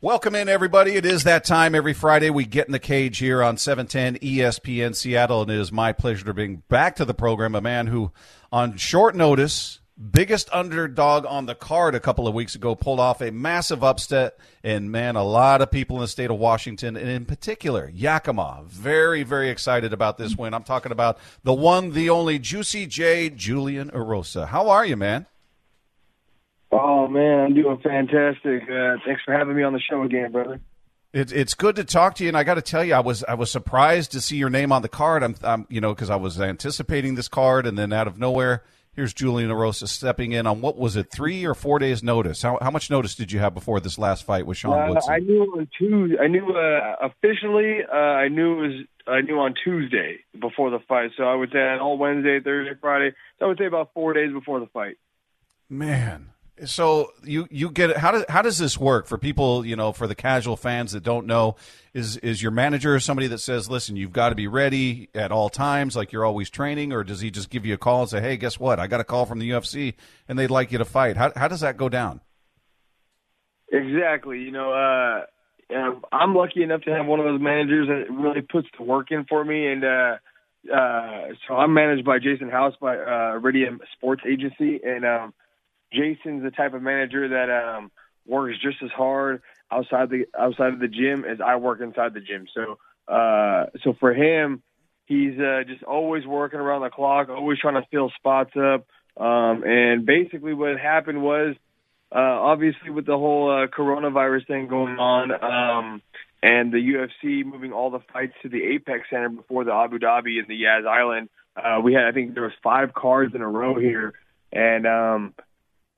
Welcome in, everybody. It is that time every Friday. We get in the cage here on 710 ESPN Seattle, and it is my pleasure to bring back to the program a man who, on short notice, biggest underdog on the card a couple of weeks ago, pulled off a massive upset. And man, a lot of people in the state of Washington, and in particular, Yakima, very, very excited about this win. I'm talking about the one, the only Juicy J, Julian Erosa. How are you, man? Oh man, I'm doing fantastic. Uh, thanks for having me on the show again, brother. It's it's good to talk to you, and I got to tell you, I was I was surprised to see your name on the card. I'm, I'm you know because I was anticipating this card, and then out of nowhere, here's Julian Erosa stepping in on what was it, three or four days notice? How how much notice did you have before this last fight with Sean uh, Woodson? I knew on Tuesday. I knew uh, officially. Uh, I knew it was. I knew on Tuesday before the fight, so I would say all Wednesday, Thursday, Friday. So I would say about four days before the fight. Man, so you you get. How does how does this work for people? You know, for the casual fans that don't know, is is your manager somebody that says, "Listen, you've got to be ready at all times, like you're always training," or does he just give you a call and say, "Hey, guess what? I got a call from the UFC and they'd like you to fight." How how does that go down? Exactly. You know, uh, I'm lucky enough to have one of those managers that really puts the work in for me, and uh, uh, so I'm managed by Jason House by uh, Iridium Sports Agency, and um, Jason's the type of manager that um, works just as hard outside the outside of the gym as I work inside the gym. So uh, so for him, he's uh, just always working around the clock, always trying to fill spots up. Um, and basically, what happened was, uh, obviously, with the whole uh, coronavirus thing going on, um, and the UFC moving all the fights to the Apex Center before the Abu Dhabi and the Yas Island, uh, we had I think there was five cards in a row here, and um,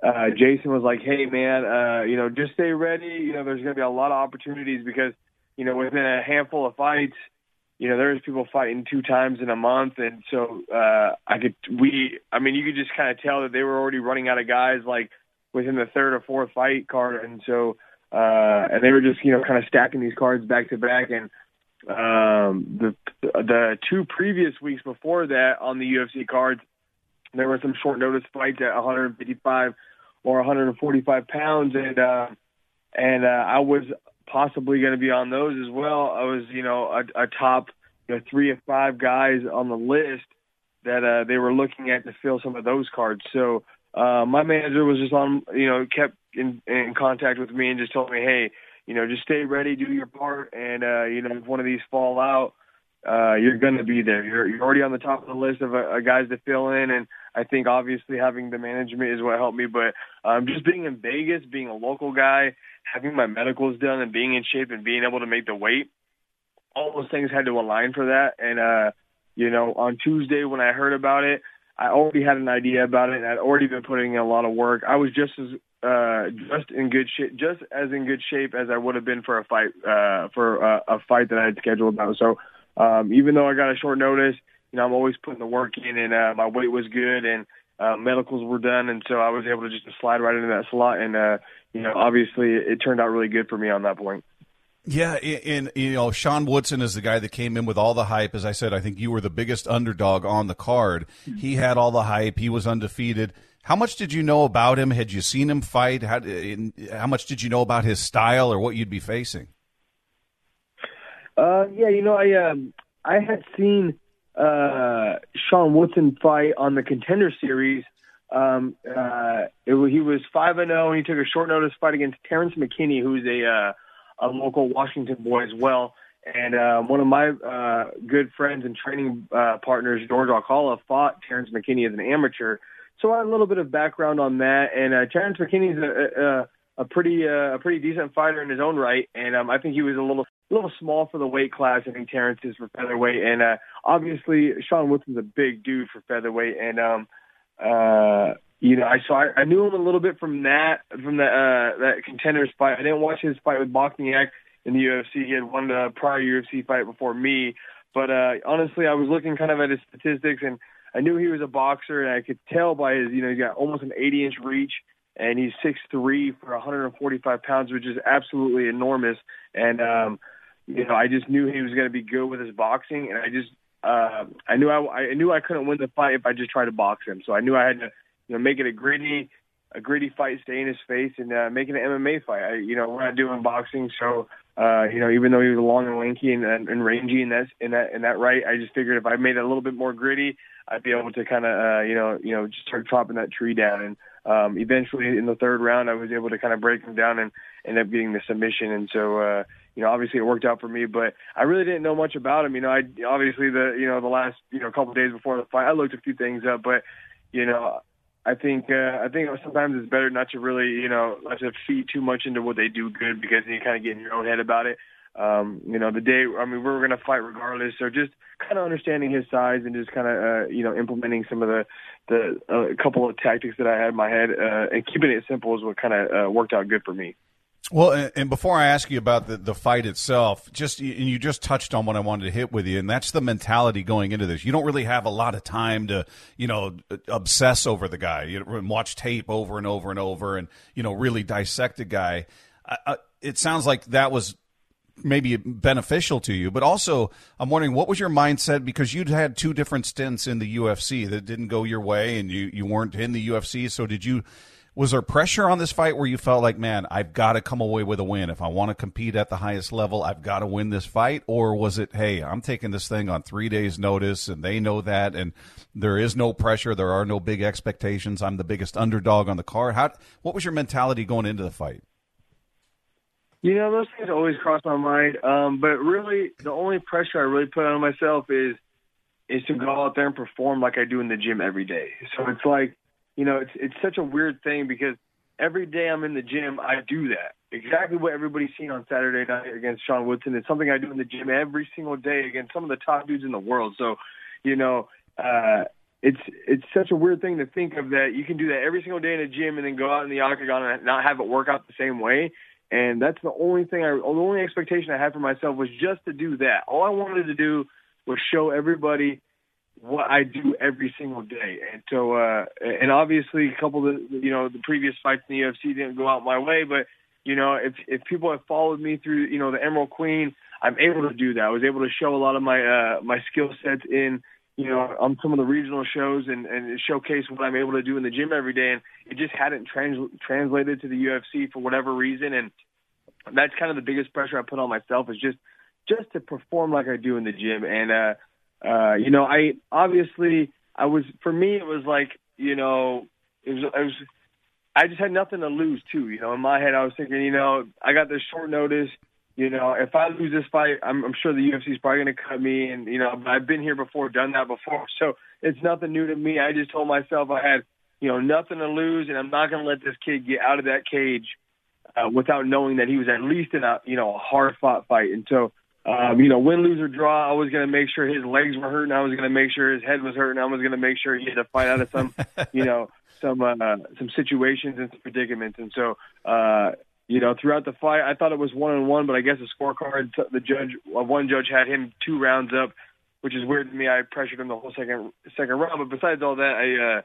uh, Jason was like, "Hey, man, uh, you know, just stay ready. You know, there's going to be a lot of opportunities because, you know, within a handful of fights, you know, there's people fighting two times in a month, and so uh, I could, we, I mean, you could just kind of tell that they were already running out of guys like within the third or fourth fight card, and so, uh, and they were just, you know, kind of stacking these cards back to back, and um, the the two previous weeks before that on the UFC cards, there were some short notice fights at 155 or 145 pounds, and uh, and uh, I was possibly going to be on those as well. I was, you know, a, a top you know, three or five guys on the list that uh, they were looking at to fill some of those cards. So uh, my manager was just on, you know, kept in, in contact with me and just told me, hey, you know, just stay ready, do your part, and uh, you know, if one of these fall out, uh, you're going to be there. You're you're already on the top of the list of uh, guys to fill in, and I think obviously having the management is what helped me. But um, just being in Vegas, being a local guy, having my medicals done, and being in shape and being able to make the weight, all those things had to align for that. And uh, you know, on Tuesday when I heard about it, I already had an idea about it. and I'd already been putting in a lot of work. I was just as uh, just in good shape, just as in good shape as I would have been for a fight, uh, for uh, a fight that I had scheduled now. So, um, even though I got a short notice, you know, I'm always putting the work in, and uh, my weight was good, and uh, medicals were done, and so I was able to just slide right into that slot, and uh, you know, obviously, it turned out really good for me on that point. Yeah, and you know, Sean Woodson is the guy that came in with all the hype. As I said, I think you were the biggest underdog on the card. He had all the hype. He was undefeated. How much did you know about him? Had you seen him fight? How, how much did you know about his style or what you'd be facing? Uh, yeah, you know, I um, I had seen uh, Sean Woodson fight on the Contender Series. Um, uh, it, he was five and zero, and he took a short notice fight against Terrence McKinney, who's a uh, a local Washington boy as well. And uh, one of my uh, good friends and training uh, partners, George Alcala, fought Terrence McKinney as an amateur. So I had a little bit of background on that. And uh, Terrence McKinney's a, a, a pretty uh, a pretty decent fighter in his own right, and um, I think he was a little a little small for the weight class. I think Terrence is for featherweight, and uh, obviously Sean Woodson's a big dude for featherweight, and um, uh, you know, I saw I, knew him a little bit from that from that uh, that contenders fight. I didn't watch his fight with Bochniak in the UFC. He had won the prior UFC fight before me, but uh, honestly, I was looking kind of at his statistics, and I knew he was a boxer, and I could tell by his, you know, he's got almost an 80 inch reach and he's six three for 145 pounds, which is absolutely enormous. And um, you know, I just knew he was going to be good with his boxing, and I just uh, I knew I, I knew I couldn't win the fight if I just tried to box him. So I knew I had to you know make it a gritty, a gritty fight, stay in his face, and uh, make it an MMA fight. I, you know, we're not doing boxing, so uh, you know, even though he was long and lanky and, and, and rangy in that in that in that right, I just figured if I made it a little bit more gritty, I'd be able to kind of uh, you know you know just start chopping that tree down. And um, eventually, in the third round, I was able to kind of break him down and end up getting the submission. And so. uh you know, obviously it worked out for me, but I really didn't know much about him. You know, I obviously the you know the last you know couple of days before the fight, I looked a few things up, but you know, I think uh, I think sometimes it's better not to really you know not to feed too much into what they do good because then you kind of get in your own head about it. Um, you know, the day I mean we were going to fight regardless, so just kind of understanding his size and just kind of uh, you know implementing some of the the uh, couple of tactics that I had in my head uh, and keeping it simple is what kind of uh, worked out good for me. Well, and before I ask you about the, the fight itself, just and you just touched on what I wanted to hit with you, and that's the mentality going into this. You don't really have a lot of time to, you know, uh, obsess over the guy, you know, watch tape over and over and over, and you know, really dissect a guy. It sounds like that was maybe beneficial to you, but also I'm wondering what was your mindset because you'd had two different stints in the UFC that didn't go your way, and you you weren't in the UFC. So did you? Was there pressure on this fight where you felt like, man, I've got to come away with a win. If I want to compete at the highest level, I've got to win this fight? Or was it, hey, I'm taking this thing on three days' notice and they know that and there is no pressure, there are no big expectations, I'm the biggest underdog on the card? How, what was your mentality going into the fight? You know, those things always cross my mind. Um, but really, the only pressure I really put on myself is is to go out there and perform like I do in the gym every day. So it's like you know, it's it's such a weird thing because every day I'm in the gym, I do that. Exactly what everybody's seen on Saturday night against Sean Woodson. It's something I do in the gym every single day against some of the top dudes in the world. So, you know, uh, it's it's such a weird thing to think of that you can do that every single day in a gym and then go out in the octagon and not have it work out the same way. And that's the only thing I, the only expectation I had for myself was just to do that. All I wanted to do was show everybody what I do every single day. And so, uh, and obviously a couple of the, you know, the previous fights in the UFC didn't go out my way, but you know, if, if people have followed me through, you know, the Emerald Queen, I'm able to do that. I was able to show a lot of my, uh, my skill sets in, you know, on some of the regional shows and, and showcase what I'm able to do in the gym every day. And it just hadn't trans- translated to the UFC for whatever reason. And that's kind of the biggest pressure I put on myself is just, just to perform like I do in the gym. And, uh, uh, you know, I obviously I was for me it was like you know it was I was I just had nothing to lose too. You know, in my head I was thinking, you know, I got this short notice. You know, if I lose this fight, I'm, I'm sure the UFC is probably going to cut me. And you know, I've been here before, done that before, so it's nothing new to me. I just told myself I had you know nothing to lose, and I'm not going to let this kid get out of that cage uh, without knowing that he was at least in a you know a hard fought fight. And so um, you know, win, lose, or draw, I was going to make sure his legs were hurting. I was going to make sure his head was hurting. I was going to make sure he had to fight out of some, you know, some uh, some situations and some predicaments. And so, uh, you know, throughout the fight, I thought it was one on one, but I guess the scorecard, the judge, uh, one judge had him two rounds up, which is weird to me. I pressured him the whole second second round. But besides all that, I, uh,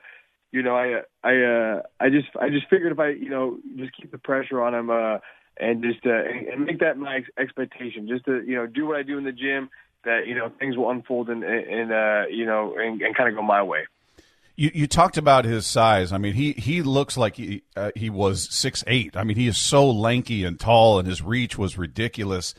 you know, I I uh, I just I just figured if I you know just keep the pressure on him. Uh, and just uh, and make that my expectation. Just to you know do what I do in the gym. That you know things will unfold and and uh, you know and, and kind of go my way. You, you talked about his size. I mean, he, he looks like he uh, he was six eight. I mean, he is so lanky and tall, and his reach was ridiculous.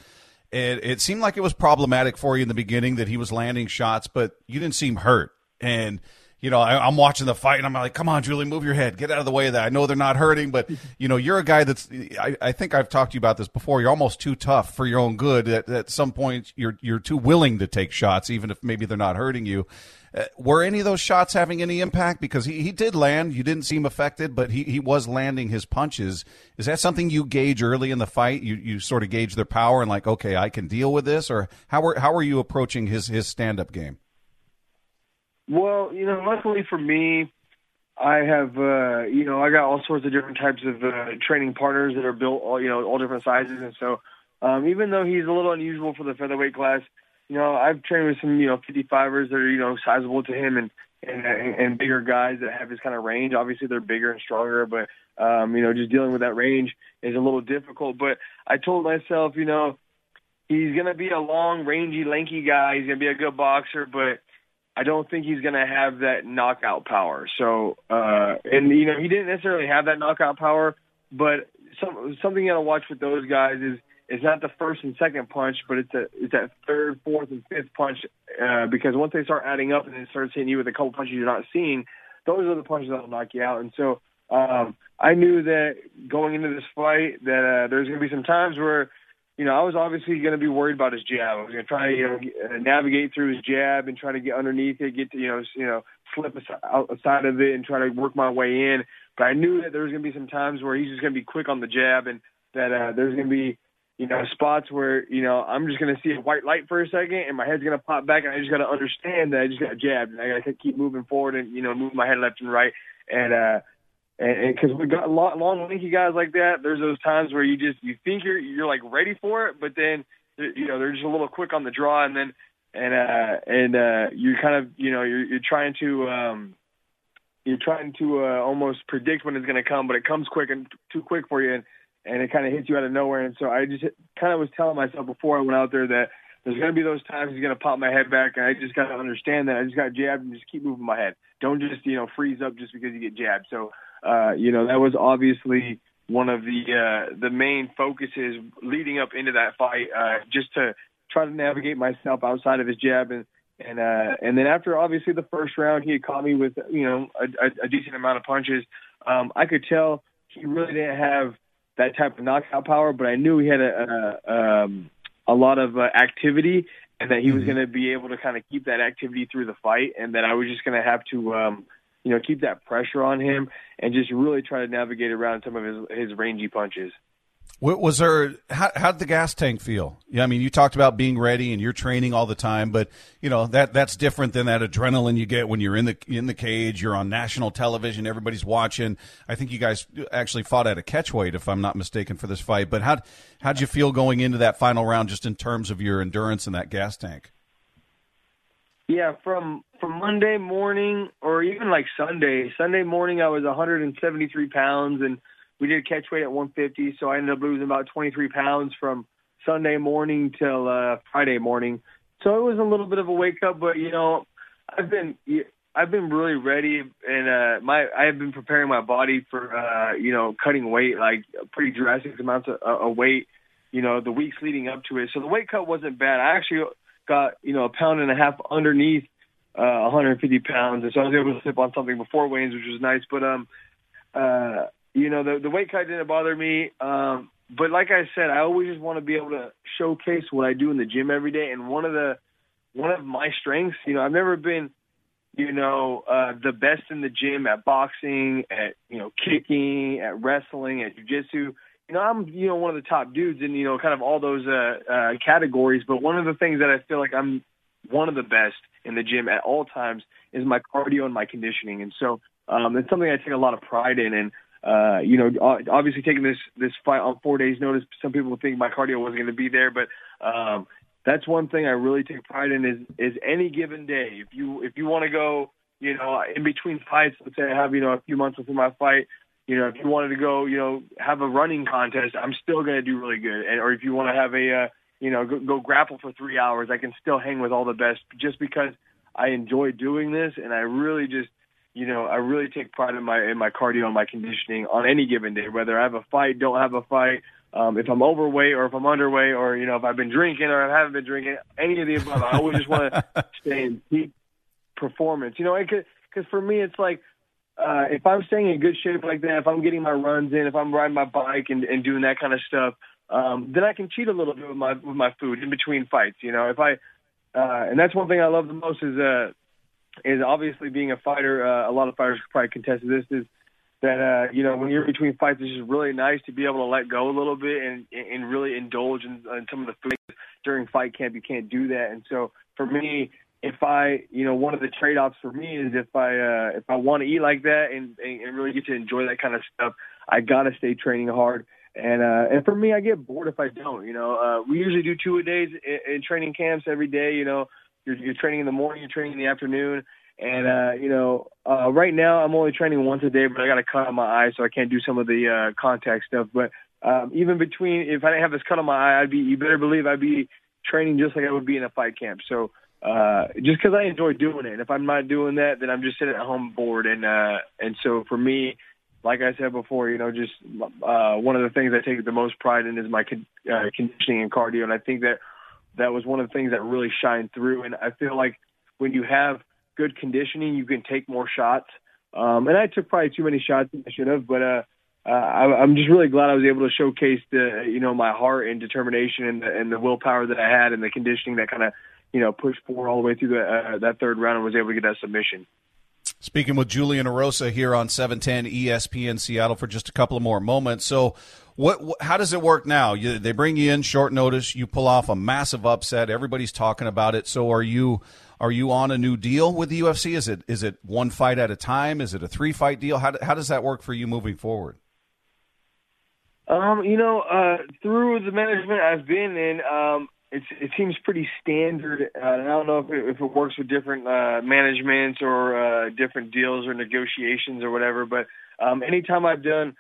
And it seemed like it was problematic for you in the beginning that he was landing shots, but you didn't seem hurt. And you know, I, am watching the fight and I'm like, come on, Julie, move your head, get out of the way of that. I know they're not hurting, but you know, you're a guy that's. I, I think I've talked to you about this before. You're almost too tough for your own good. At, at some point, you're you're too willing to take shots, even if maybe they're not hurting you. Uh, were any of those shots having any impact? Because he, he did land. You didn't seem affected, but he, he was landing his punches. Is that something you gauge early in the fight? You you sort of gauge their power and like, okay, I can deal with this, or how are how are you approaching his his stand up game? Well, you know, luckily for me, I have, uh, you know, I got all sorts of different types of uh, training partners that are built, all, you know, all different sizes. And so, um, even though he's a little unusual for the featherweight class, you know, I've trained with some, you know, 55ers that are, you know, sizable to him and, and, and bigger guys that have his kind of range. Obviously, they're bigger and stronger, but, um, you know, just dealing with that range is a little difficult. But I told myself, you know, he's going to be a long, rangy, lanky guy. He's going to be a good boxer, but I don't think he's going to have that knockout power. So, uh, and you know, he didn't necessarily have that knockout power, but some, something you got to watch with those guys is it's not the first and second punch, but it's a it's that third, fourth, and fifth punch. Uh, because once they start adding up and it starts hitting you with a couple punches you're not seeing, those are the punches that'll knock you out. And so um, I knew that going into this fight that uh, there's going to be some times where you know, I was obviously going to be worried about his jab. I was going to try to, you know, uh, navigate through his jab and try to get underneath it, get to, you know, you know, slip outside of it and try to work my way in. But I knew that there was going to be some times where he's just going to be quick on the jab and that uh, there's going to be, you know, spots where, you know, I'm just going to see a white light for a second and my head's going to pop back and I just got to understand that I just got jabbed and I got to keep moving forward and, you know, move my head left and right. And, uh, and because we got long, long, lanky guys like that, there's those times where you just you think you're you're like ready for it, but then you know they're just a little quick on the draw, and then and uh and uh you're kind of you know you're you're trying to um you're trying to uh almost predict when it's going to come, but it comes quick and too quick for you, and and it kind of hits you out of nowhere. And so I just kind of was telling myself before I went out there that there's going to be those times he's going to pop my head back, and I just got to understand that I just got jabbed and just keep moving my head. Don't just you know freeze up just because you get jabbed. So uh, you know, that was obviously one of the uh, the main focuses leading up into that fight, uh, just to try to navigate myself outside of his jab and and uh, and then after obviously the first round, he had caught me with you know a, a decent amount of punches. Um, I could tell he really didn't have that type of knockout power, but I knew he had a a, um, a lot of uh, activity and that he was mm-hmm. going to be able to kind of keep that activity through the fight, and that I was just going to have to um, you know, keep that pressure on him and just really try to navigate around some of his his rangy punches. Was there how how did the gas tank feel? Yeah, I mean, you talked about being ready and you're training all the time, but you know that that's different than that adrenaline you get when you're in the in the cage. You're on national television, everybody's watching. I think you guys actually fought at a catchweight, if I'm not mistaken, for this fight. But how how'd you feel going into that final round, just in terms of your endurance and that gas tank? Yeah, from from Monday morning or even like Sunday. Sunday morning I was 173 pounds and we did catch weight at 150, so I ended up losing about 23 pounds from Sunday morning till uh Friday morning. So it was a little bit of a wake up, but you know, I've been I've been really ready and uh my I have been preparing my body for uh you know, cutting weight like pretty drastic amounts of, of weight, you know, the weeks leading up to it. So the weight cut wasn't bad. I actually got you know a pound and a half underneath uh, 150 pounds, and so I was able to slip on something before weigh which was nice. But um, uh, you know, the the weight cut didn't bother me. Um, but like I said, I always just want to be able to showcase what I do in the gym every day. And one of the one of my strengths, you know, I've never been, you know, uh, the best in the gym at boxing, at you know, kicking, at wrestling, at jujitsu you know, I'm, you know, one of the top dudes in, you know, kind of all those uh, uh, categories. But one of the things that I feel like I'm one of the best in the gym at all times is my cardio and my conditioning. And so um, it's something I take a lot of pride in. And, uh, you know, obviously taking this, this fight on four days notice, some people think my cardio wasn't going to be there, but, um, that's one thing I really take pride in is, is any given day. If you, if you want to go, you know, in between fights, let's say I have, you know, a few months before my fight, you know, if you wanted to go, you know, have a running contest, I'm still going to do really good. And, or if you want to have a, uh, you know, go, go grapple for three hours, I can still hang with all the best just because I enjoy doing this. And I really just, you know, I really take pride in my, in my cardio and my conditioning on any given day, whether I have a fight, don't have a fight, um, if I'm overweight or if I'm underweight or, you know, if I've been drinking or I haven't been drinking, any of the above, I always just want to stay in peak performance. You know, because for me, it's like, uh, if I'm staying in good shape like that, if I'm getting my runs in, if I'm riding my bike and, and doing that kind of stuff, um, then I can cheat a little bit with my with my food in between fights. You know, if I uh, and that's one thing I love the most is uh, is obviously being a fighter. Uh, a lot of fighters probably contest this is that uh, you know when you're between fights, it's just really nice to be able to let go a little bit and and really indulge in, in some of the things during fight camp. You can't do that, and so for me, if I, you know, one of the trade-offs for me is if I, uh, if I want to eat like that and, and really get to enjoy that kind of stuff, I gotta stay training hard. And, uh, and for me, I get bored if I don't, you know, uh, we usually do two a days in, in training camps every day, you know, you're, you're training in the morning, you're training in the afternoon. And, uh, you know, uh, right now I'm only training once a day, but I got a cut on my eye, so I can't do some of the, uh, contact stuff. But, um, even between, if I didn't have this cut on my eye, I'd be, you better believe I'd be training just like I would be in a fight camp. So, uh, just because I enjoy doing it. And if I'm not doing that, then I'm just sitting at home bored. And uh, and so for me, like I said before, you know, just uh, one of the things I take the most pride in is my con- uh, conditioning and cardio. And I think that that was one of the things that really shined through. And I feel like when you have good conditioning, you can take more shots. Um, and I took probably too many shots I should have, but uh, uh, I, I'm just really glad I was able to showcase the, you know, my heart and determination and the, and the willpower that I had and the conditioning that kind of, you know, pushed forward all the way through the, uh, that third round and was able to get that submission. Speaking with Julian Erosa here on 710 ESPN Seattle for just a couple of more moments. So, what, what how does it work now? You, they bring you in short notice, you pull off a massive upset, everybody's talking about it. So, are you are you on a new deal with the UFC? Is it is it one fight at a time? Is it a three fight deal? How how does that work for you moving forward? Um, you know, uh, through the management I've been in, um, it seems pretty standard. Uh, I don't know if it, if it works with different uh, managements or uh, different deals or negotiations or whatever. But um, anytime I've done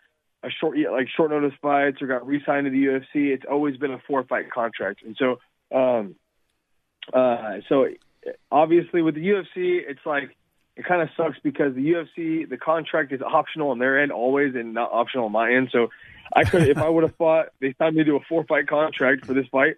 a short, like short notice fights or got re-signed to the UFC, it's always been a four fight contract. And so, um, uh, so obviously with the UFC, it's like it kind of sucks because the UFC, the contract is optional on their end always and not optional on my end. So I could, if I would have fought, they signed me to a four fight contract for this fight.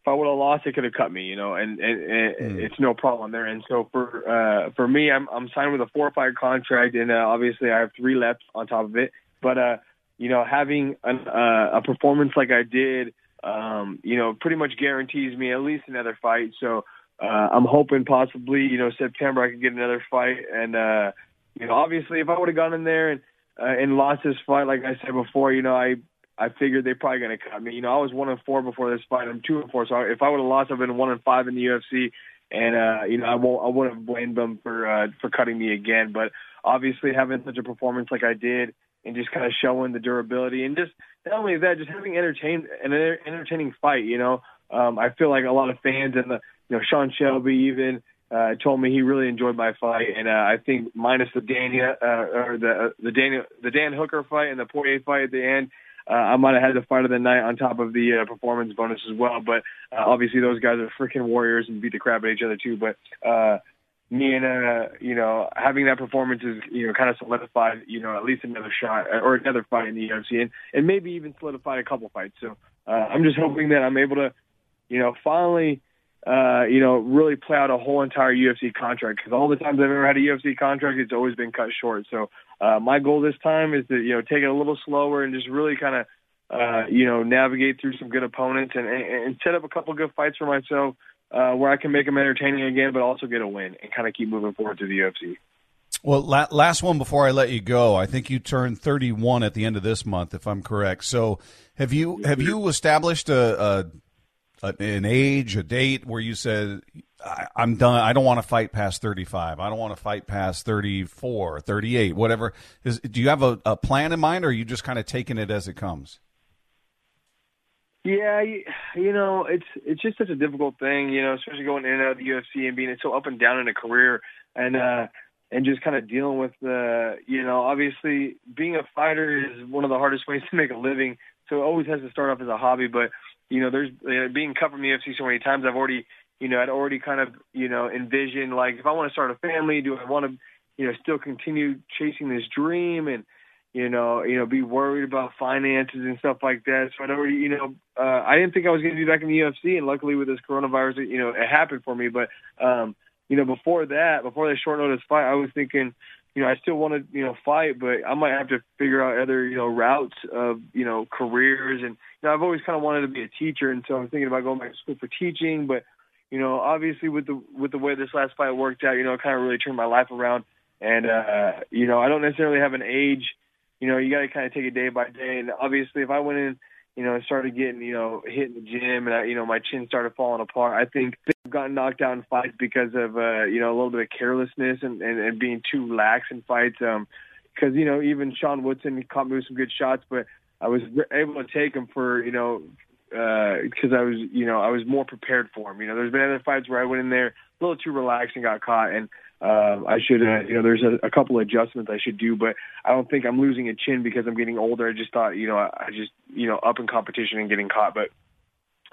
If I would have lost, they could have cut me, you know, and, and, and mm. it's no problem on their end. So for, uh, for me, I'm, I'm signed with a four fight contract and, uh, obviously I have three left on top of it. But, uh, you know, having an, uh, a performance like I did, um, you know, pretty much guarantees me at least another fight. So, uh, I'm hoping possibly, you know, September I could get another fight. And, uh, you know, obviously if I would have gone in there and, uh, and lost this fight, like I said before, you know, I, I figured they're probably going to cut me. You know, I was one and four before this fight. I'm two and four. So if I would have lost, I've been one and five in the UFC. And, uh, you know, I won't, I wouldn't have blamed them for, uh, for cutting me again. But obviously having such a performance like I did and just kind of showing the durability and just not only that, just having entertain an entertaining fight, you know, um, I feel like a lot of fans and the, you know, Sean Shelby even uh, told me he really enjoyed my fight, and uh, I think minus the Daniel uh, or the uh, the Daniel the Dan Hooker fight and the Poirier fight at the end, uh, I might have had the fight of the night on top of the uh, performance bonus as well. But uh, obviously, those guys are freaking warriors and beat the crap out of each other too. But uh, and uh, you know having that performance is you know kind of solidified you know at least another shot or another fight in the UFC and and maybe even solidified a couple fights. So uh, I'm just hoping that I'm able to you know finally uh, you know, really play out a whole entire UFC contract. Because all the times I've ever had a UFC contract, it's always been cut short. So uh, my goal this time is to you know take it a little slower and just really kind of uh, you know navigate through some good opponents and, and, and set up a couple good fights for myself uh, where I can make them entertaining again, but also get a win and kind of keep moving forward to the UFC. Well, last one before I let you go. I think you turned 31 at the end of this month, if I'm correct. So, have you have you established a, a an age, a date where you said, I'm done. I don't want to fight past 35. I don't want to fight past 34, 38, whatever. Is, do you have a, a plan in mind or are you just kind of taking it as it comes? Yeah, you, you know, it's it's just such a difficult thing, you know, especially going in and out of the UFC and being so up and down in a career and uh and just kind of dealing with the, you know, obviously being a fighter is one of the hardest ways to make a living. So it always has to start off as a hobby, but you know, there's uh, being cut from the UFC so many times. I've already, you know, I'd already kind of, you know, envisioned like if I want to start a family, do I want to, you know, still continue chasing this dream and, you know, you know, be worried about finances and stuff like that. So I'd already, you know, uh, I didn't think I was going to be back in the UFC, and luckily with this coronavirus, you know, it happened for me. But, um, you know, before that, before that short notice fight, I was thinking, you know, I still want to, you know, fight, but I might have to figure out other, you know, routes of, you know, careers. And, you know, I've always kind of wanted to be a teacher. And so I'm thinking about going back to school for teaching. But, you know, obviously with the, with the way this last fight worked out, you know, it kind of really turned my life around. And, uh, you know, I don't necessarily have an age, you know, you got to kind of take it day by day. And obviously if I went in, you know, I started getting, you know, hit in the gym and, I, you know, my chin started falling apart. I think I've gotten knocked out in fights because of, uh, you know, a little bit of carelessness and, and, and being too lax in fights. Um, cause, you know, even Sean Woodson caught me with some good shots, but I was able to take him for, you know, uh, cause I was, you know, I was more prepared for him. You know, there's been other fights where I went in there a little too relaxed and got caught. And, um, I should, uh, you know, there's a, a couple adjustments I should do, but I don't think I'm losing a chin because I'm getting older. I just thought, you know, I, I just, you know, up in competition and getting caught. But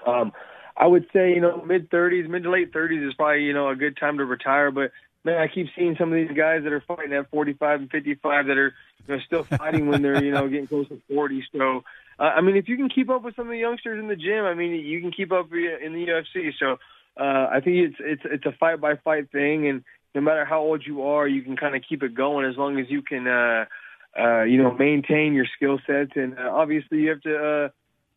um, I would say you know mid 30s, mid to late 30s is probably you know a good time to retire. But man, I keep seeing some of these guys that are fighting at 45 and 55 that are you know, still fighting when they're you know getting close to 40. So uh, I mean, if you can keep up with some of the youngsters in the gym, I mean, you can keep up in the UFC. So uh, I think it's it's it's a fight by fight thing, and no matter how old you are, you can kind of keep it going as long as you can. Uh, uh, you know, maintain your skill sets, and uh, obviously you have to, uh,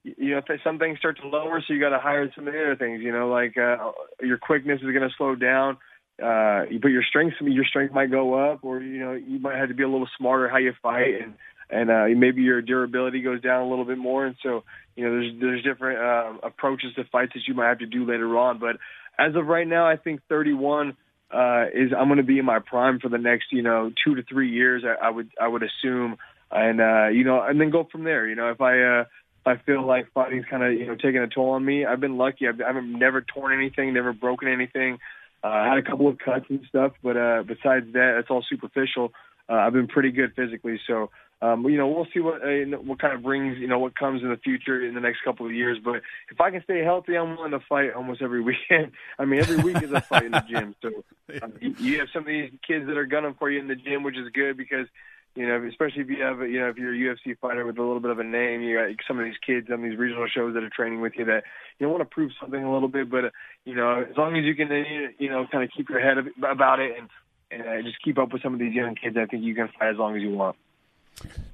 you know, if some things start to lower, so you got to hire some of the other things. You know, like uh, your quickness is going to slow down, uh, but your strength, your strength might go up, or you know, you might have to be a little smarter how you fight, and and uh, maybe your durability goes down a little bit more. And so, you know, there's there's different uh, approaches to fights that you might have to do later on. But as of right now, I think 31 uh, is I'm going to be in my prime for the next, you know, two to three years. I, I would I would assume, and uh, you know, and then go from there. You know, if I uh, I feel like fighting's kind of you know taking a toll on me, I've been lucky. I've, I've never torn anything, never broken anything. Uh, I had a couple of cuts and stuff, but uh, besides that, it's all superficial. Uh, I've been pretty good physically, so um, you know, we'll see what uh, what kind of brings, you know, what comes in the future in the next couple of years. But if I can stay healthy, I'm willing to fight almost every weekend. I mean, every week is a fight in the gym. So um, you have some of these kids that are gunning for you in the gym, which is good because you know, especially if you have, you know, if you're a UFC fighter with a little bit of a name, you got some of these kids on these regional shows that are training with you that you know, want to prove something a little bit. But uh, you know, as long as you can, uh, you know, kind of keep your head about it and and uh, just keep up with some of these young kids, I think you can fight as long as you want.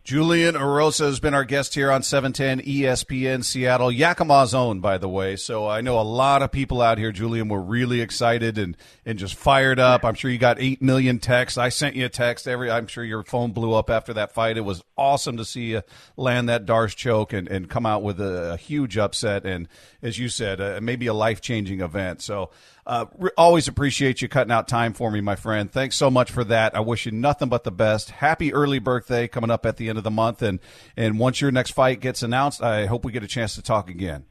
Julian Erosa has been our guest here on 710 ESPN Seattle. Yakima's own, by the way. So I know a lot of people out here, Julian, were really excited and, and just fired up. I'm sure you got 8 million texts. I sent you a text. every. I'm sure your phone blew up after that fight. It was awesome to see you land that D'Arce choke and, and come out with a, a huge upset. And as you said, uh, maybe a life changing event. So uh, re- always appreciate you cutting out time for me, my friend. Thanks so much for that. I wish you nothing but the best. Happy early birthday coming up at the end of the month, and and once your next fight gets announced, I hope we get a chance to talk again.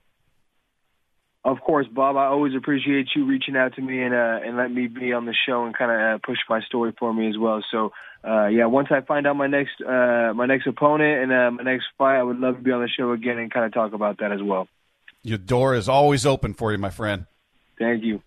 Of course, Bob. I always appreciate you reaching out to me and uh, and let me be on the show and kind of uh, push my story for me as well. So, uh, yeah, once I find out my next uh, my next opponent and uh, my next fight, I would love to be on the show again and kind of talk about that as well. Your door is always open for you, my friend. Thank you.